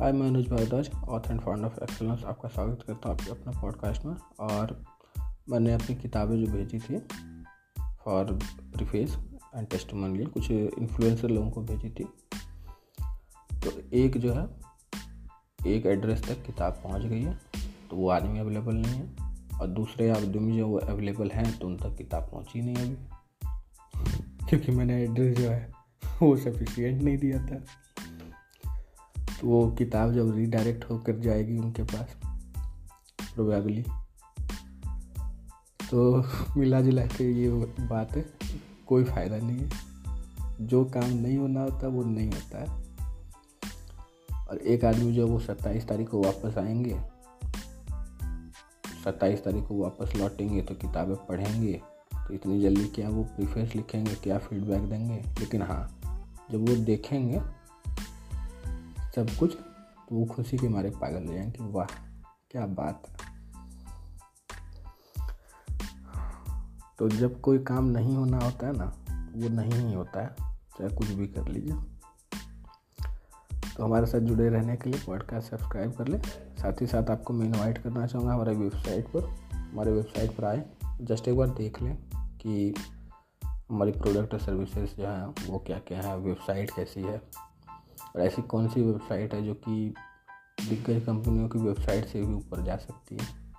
मैं Anuj Bhardwaj author and founder of excellence आपका स्वागत करता हूँ आपके अपने पॉडकास्ट में। और मैंने अपनी किताबें जो भेजी थी फॉर प्रिफेस एंड टेस्टमोनियल कुछ इन्फ्लुएंसर लोगों को भेजी थी। तो एक जो है, एक एड्रेस तक किताब पहुँच गई है तो वो आदमी अवेलेबल नहीं है। और दूसरे आदमी जो वो अवेलेबल हैं तो उन तक किताब पहुँची नहीं अभी। क्योंकि मैंने एड्रेस जो है, वो सफिशियंट नहीं दिया था। वो किताब जब रीडायरेक्ट होकर जाएगी उनके पास प्रोबेबली तो मिला जुला के ये बात है, कोई फ़ायदा नहीं है। जो काम नहीं होना होता, वो नहीं होता है। और एक आदमी जो वो सत्ताईस तारीख को वापस आएँगे, सत्ताईस तारीख को वापस लौटेंगे तो किताबें पढ़ेंगे तो इतनी जल्दी क्या वो प्रीफेस लिखेंगे, क्या फीडबैक देंगे? लेकिन हाँ जब वो देखेंगे सब कुछ तो वो खुशी के मारे पागल हो जाएँगे। वाह, क्या बात है। तो जब कोई काम नहीं होना होता है ना, वो नहीं ही होता है, चाहे कुछ भी कर लीजिए। तो हमारे साथ जुड़े रहने के लिए पॉडकास्ट सब्सक्राइब कर लें। साथ ही साथ आपको मैं इनवाइट करना चाहूँगा हमारे वेबसाइट पर। हमारे वेबसाइट पर आए जस्ट एक बार देख लें कि हमारी प्रोडक्ट और सर्विसेज़ जो हैं, वो क्या क्या है वेबसाइट कैसी है। और ऐसी कौन सी वेबसाइट है जो कि दिग्गज कंपनियों की वेबसाइट से भी ऊपर जा सकती है?